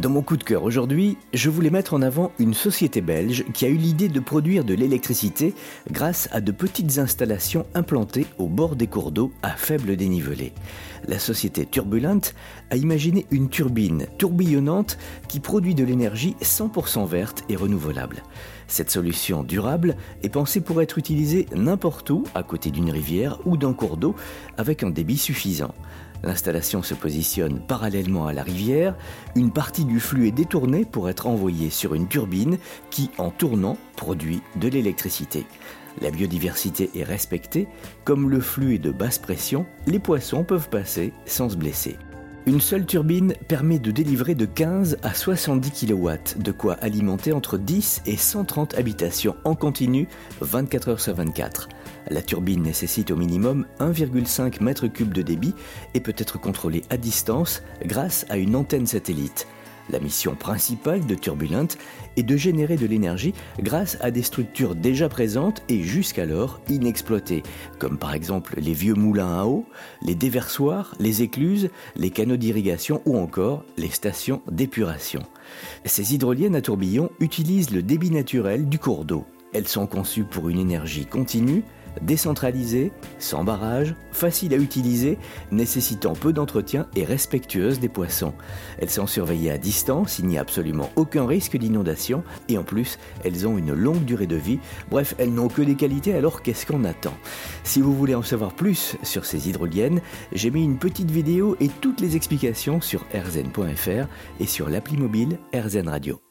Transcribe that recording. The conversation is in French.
Dans mon coup de cœur aujourd'hui, je voulais mettre en avant une société belge qui a eu l'idée de produire de l'électricité grâce à de petites installations implantées au bord des cours d'eau à faible dénivelé. La société Turbulent a imaginé une turbine tourbillonnante qui produit de l'énergie 100% verte et renouvelable. Cette solution durable est pensée pour être utilisée n'importe où, à côté d'une rivière ou d'un cours d'eau, avec un débit suffisant. L'installation se positionne parallèlement à la rivière. Une partie du flux est détournée pour être envoyée sur une turbine qui, en tournant, produit de l'électricité. La biodiversité est respectée. Comme le flux est de basse pression, les poissons peuvent passer sans se blesser. Une seule turbine permet de délivrer de 15 à 70 kW, de quoi alimenter entre 10 et 130 habitations en continu 24 heures sur 24. La turbine nécessite au minimum 1,5 m3 de débit et peut être contrôlée à distance grâce à une antenne satellite. La mission principale de Turbulent est de générer de l'énergie grâce à des structures déjà présentes et jusqu'alors inexploitées, comme par exemple les vieux moulins à eau, les déversoirs, les écluses, les canaux d'irrigation ou encore les stations d'épuration. Ces hydroliennes à tourbillon utilisent le débit naturel du cours d'eau. Elles sont conçues pour une énergie continue, décentralisée, sans barrage, facile à utiliser, nécessitant peu d'entretien et respectueuse des poissons. Elles sont surveillées à distance, il n'y a absolument aucun risque d'inondation et en plus, elles ont une longue durée de vie. Bref, elles n'ont que des qualités, alors qu'est-ce qu'on attend? Si vous voulez en savoir plus sur ces hydroliennes, j'ai mis une petite vidéo et toutes les explications sur rzn.fr et sur l'appli mobile RZN Radio.